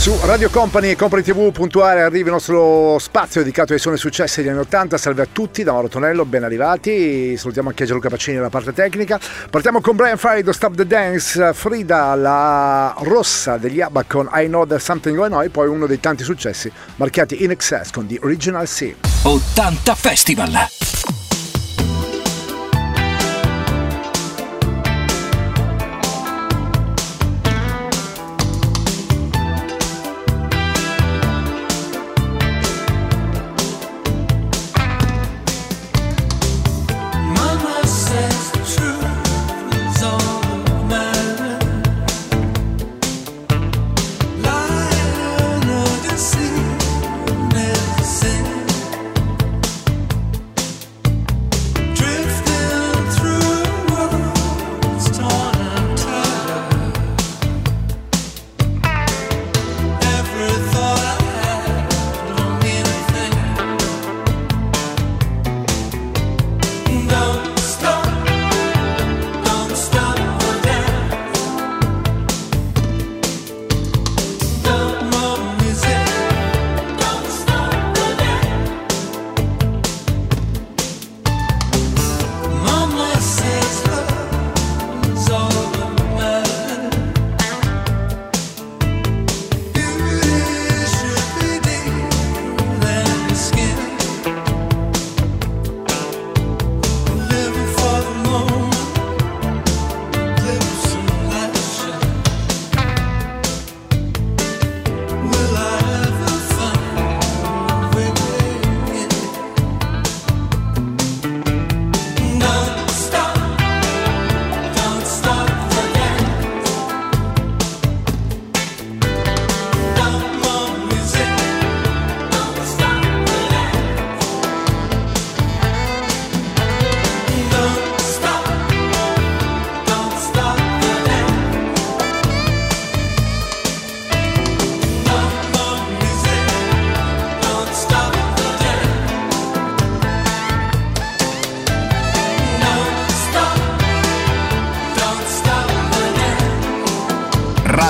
Su Radio Company e Company TV puntuale arriva il nostro spazio dedicato ai suoni successi degli anni 80. Salve a tutti da Mauro Tonello, ben arrivati. Salutiamo anche Angelo Capacini nella parte tecnica. Partiamo con Brian Fry, Do Stop the Dance, Frida, la rossa degli ABBA con I Know There's Something Going On e poi uno dei tanti successi marchiati in excess con The Original C. 80 Festival.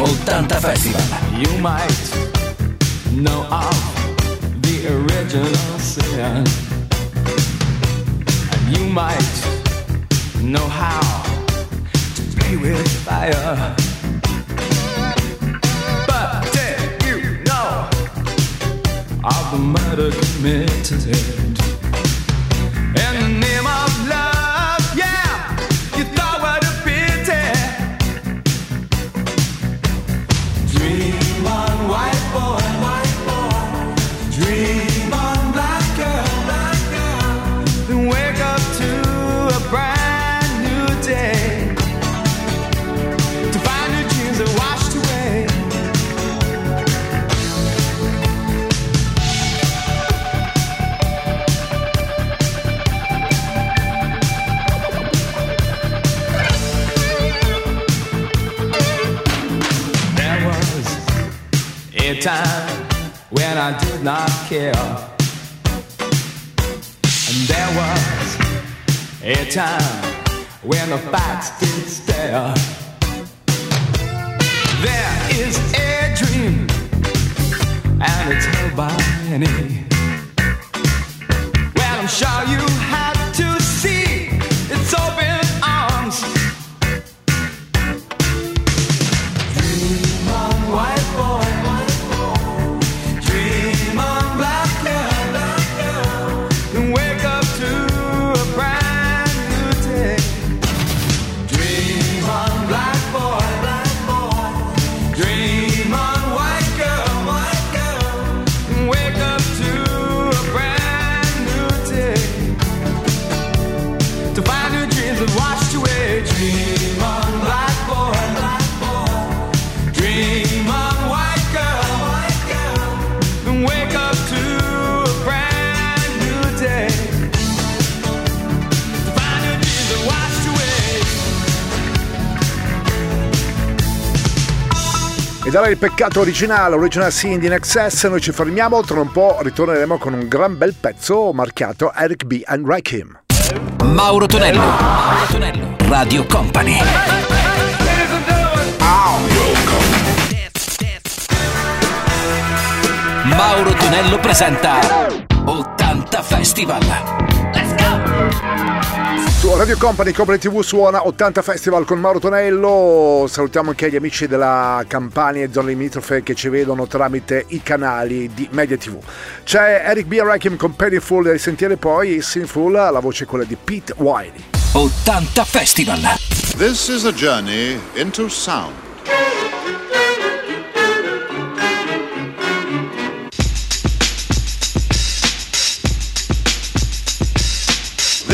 80 Festival. You might know of the original sin. And you might know how to play with fire. But did you know of the murder committed? Care. And there was a time when the facts did stare. There is a dream, and it's held by many. Well, I'm sure you have. Ed era il peccato originale, original scene in excess, noi ci fermiamo, tra un po' ritorneremo con un gran bel pezzo marchiato Eric B. and Rakim. Mauro Tonello, Mauro Tonello, Radio Company. Mauro Tonello presenta 80 Festival. Su Radio Company, Company TV suona 80 Festival con Mauro Tonello. Salutiamo anche gli amici della Campania e zone limitrofe che ci vedono tramite i canali di Media TV. C'è Eric B. Rakim con Pennyful da risentire poi, Sinful, la voce è quella di Pete Wiley. 80 Festival. This is a journey into sound.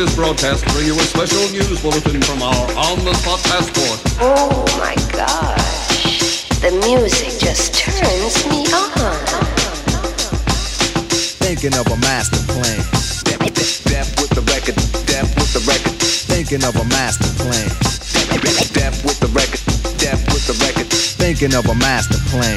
This broadcast to bring you a special news bulletin from our on-the-spot passport. Oh my gosh. The music just turns me on. Thinking of a master plan. Death with the record, death with the record. Thinking of a master plan. Death with the record, death with the record. Thinking of a master plan.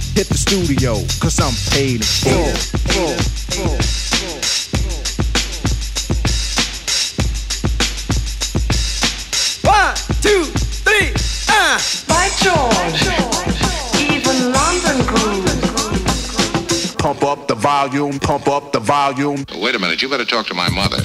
hit the studio, cause I'm paid in full. full, full, One, two, three, ah! By George, even London groove. Pump up the volume, pump up the volume. Wait a minute, you better talk to my mother.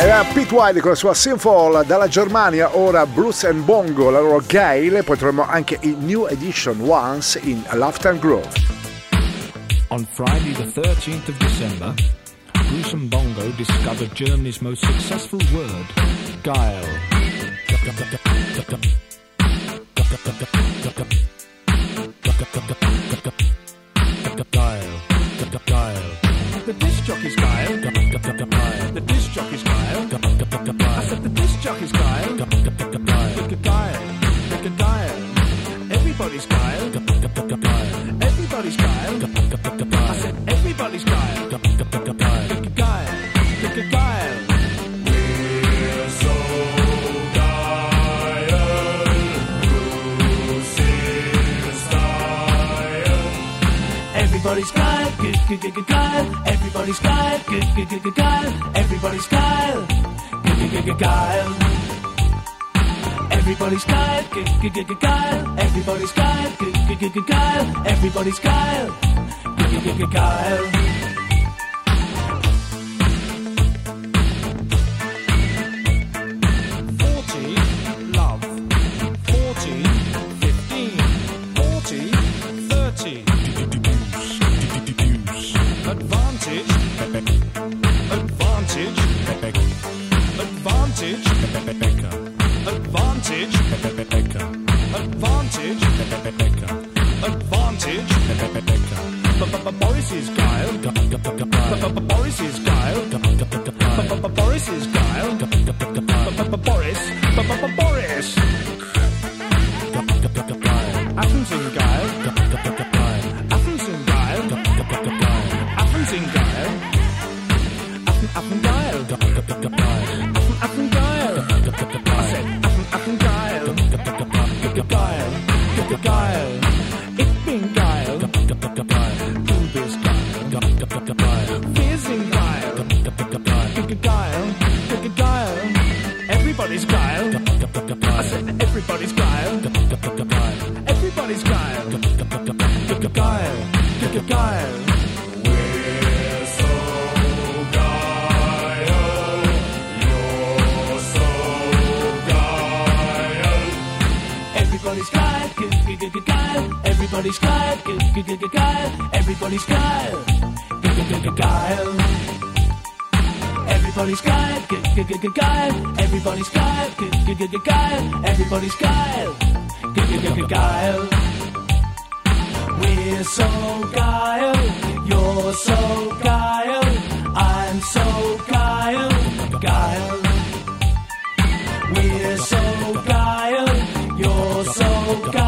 Era Pete Wiley con la sua Sinfall dalla Germania, ora Bruce and Bongo, la loro Gale, poi troviamo anche in New Edition Once in Lifetime Grow. On Friday the 13th of December, Bruce and Bongo discovered Germany's most successful word, guile. Guile. The disc jockeys jockey's Kyle. Kyle. Kyle. Everybody's Kyle. Everybody's Kyle. I said everybody's Kyle. Kyle. Kyle. We're so Everybody's Kyle, good, good, good, good, Kyle. Everybody's Kyle, good, good, good, good, Kyle. Everybody's Kyle. Everybody's Kyle. Everybody's Kyle. Kyle. Everybody's Kyle. Everybody's Kyle. Everybody's Kyle, good, good, good, Kyle. Everybody's Kyle, good, good, good, good, Kyle. Everybody's Kyle, good, good, good, good, Kyle. Everybody's Kyle, good, good, good, good, Kyle. Everybody's Kyle, good, good, good, good, Kyle. Everybody's Kyle, good, good, good, good, Kyle. We're so guile, you're so guile, I'm so guile, guile. We're so guile. God.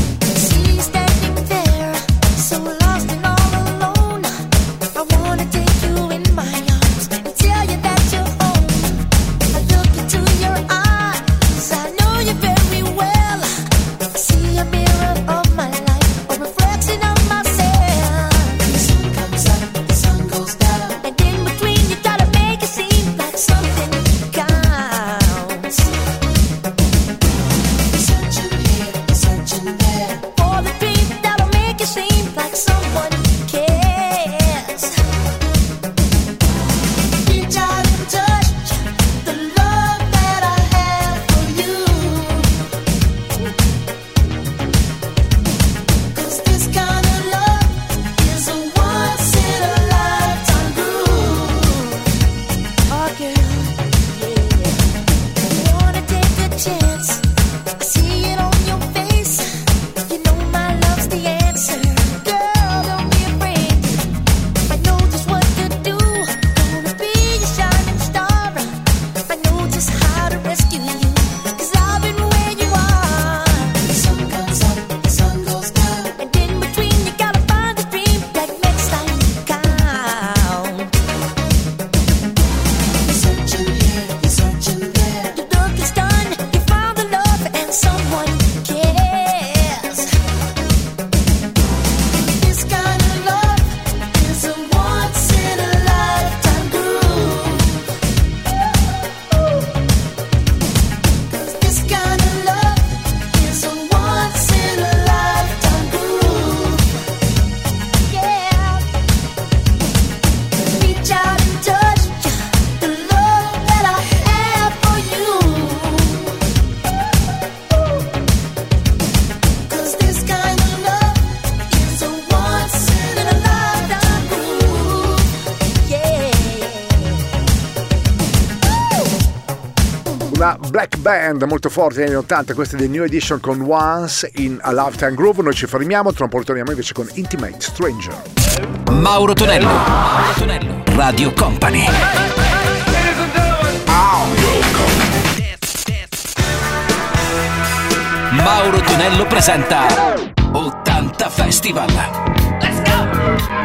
Band molto forti negli anni 80, questa è The New Edition con Once in a Lifetime Groove. Noi ci fermiamo, tra un po' ritorniamo invece con Intimate Stranger. Mauro Tonello. Mauro Tonello. Radio Company. Mauro Tonello presenta 80 Festival. Il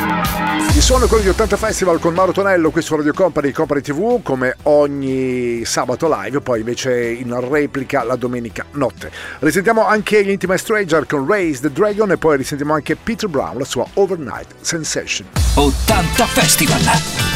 suono è quello di 80 Festival con Mauro Tonello qui su Radio Company, Company TV, come ogni sabato live, poi invece in replica la domenica notte. Risentiamo anche gli Intimate Stranger con Raise the Dragon e poi risentiamo anche Peter Brown, la sua Overnight Sensation. 80 Festival.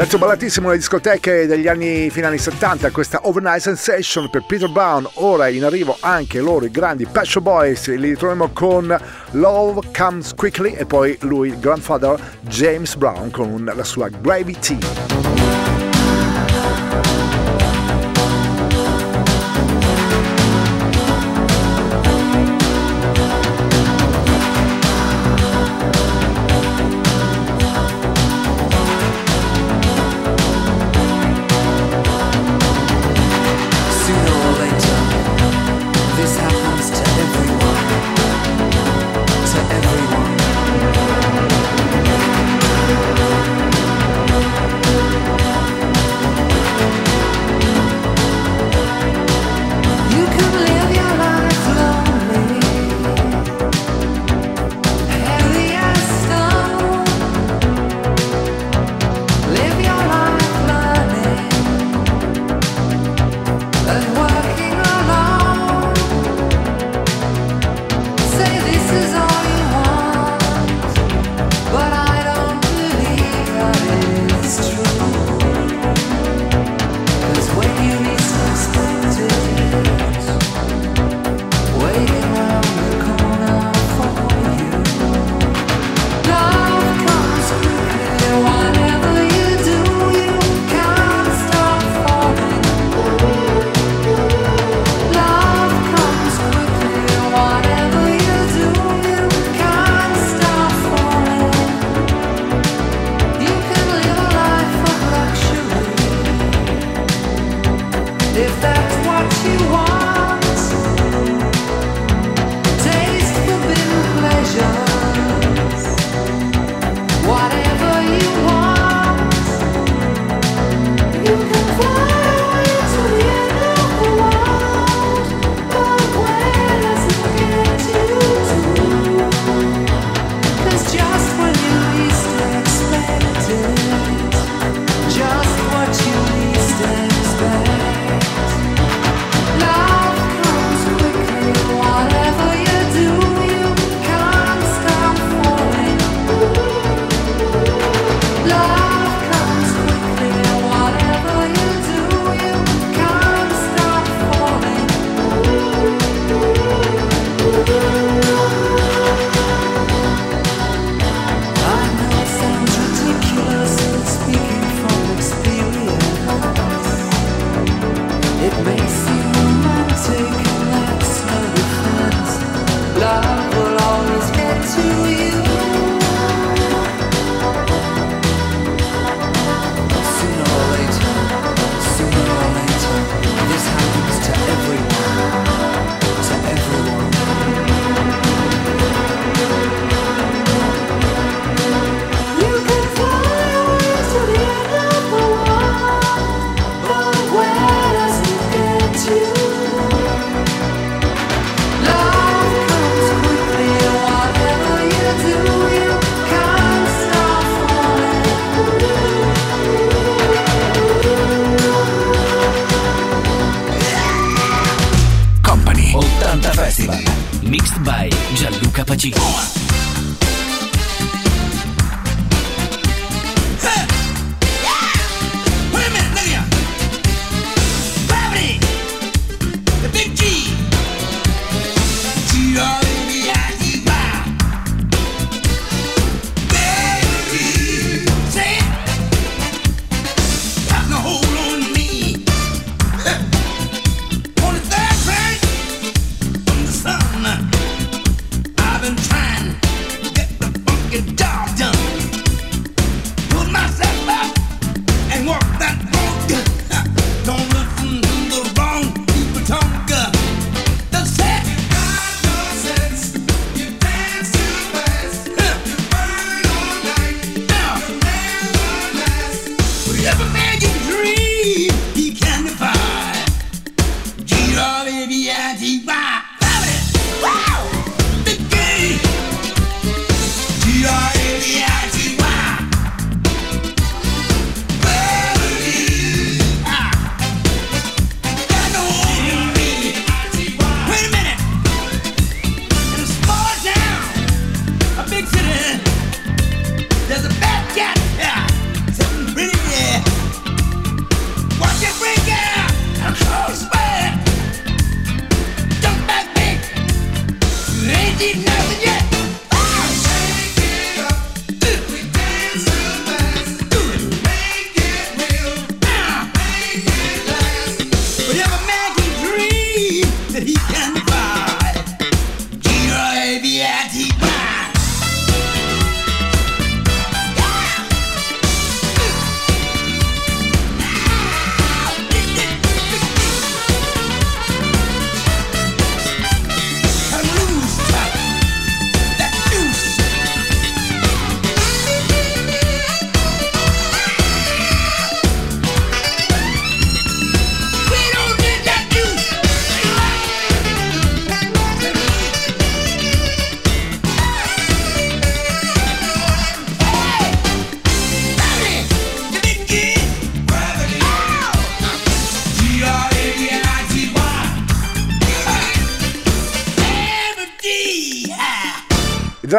Pezzo ballatissimo nelle discoteche degli anni finali 70, questa Overnight Sensation per Peter Brown, ora in arrivo anche loro i grandi Passion Boys, li ritroviamo con Love Comes Quickly e poi lui, il grandfather James Brown con la sua Gravity.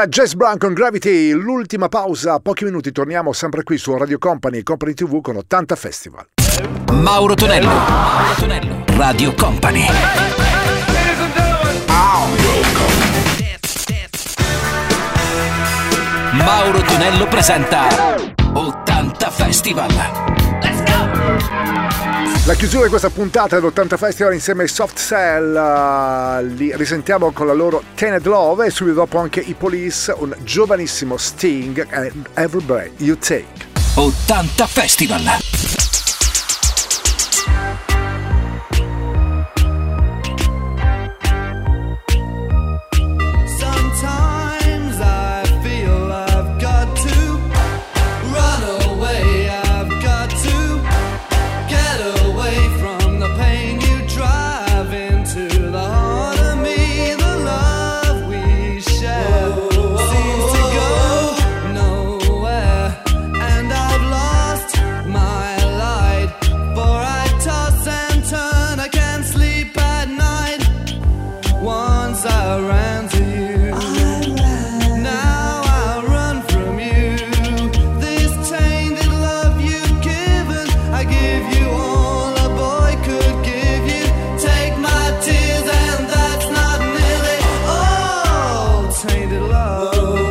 Da Jess Brown con Gravity, l'ultima pausa, pochi minuti torniamo sempre qui su Radio Company, Company TV con 80 Festival. Mauro Tonello, Mauro Tonello, Radio Company. Mauro Tonello presenta 80 Festival. Let's go! La chiusura di questa puntata dell'80 Festival insieme ai Soft Cell, uh, li risentiamo con la loro Tened Love e subito dopo anche i Police, un giovanissimo Sting eh, and Every Breath You Take. 80 Festival! love.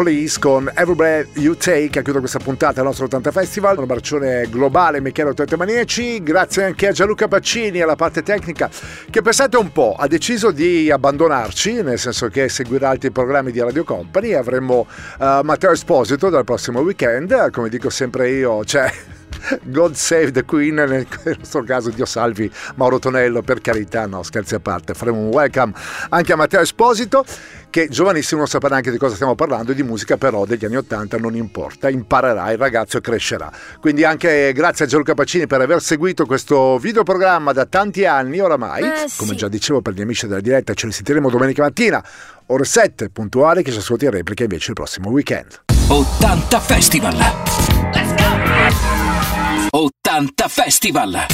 Police con Every Breath You Take a chiude questa puntata del nostro 80 Festival. Un abbraccione globale mi chiedo 80 maniaci grazie anche a Gianluca Paccini alla parte tecnica che pensate un po' ha deciso di abbandonarci nel senso che seguirà altri programmi di Radio Company. Avremo eh, Matteo Esposito dal prossimo weekend. Come dico sempre io cioè God save the Queen, nel nostro caso Dio salvi Mauro Tonello, per carità, no, scherzi a parte, faremo un welcome anche a Matteo Esposito, che giovanissimo non saprà neanche di cosa stiamo parlando, e di musica però degli anni Ottanta non importa, imparerà il ragazzo e crescerà. Quindi anche grazie a Gianluca Pacini per aver seguito questo videoprogramma da tanti anni oramai, Eh, sì. come già dicevo per gli amici della diretta, ce li sentiremo domenica mattina, ore 7, puntuali, che ci ascolti in replica invece il prossimo weekend. 80 Festival 80 Festival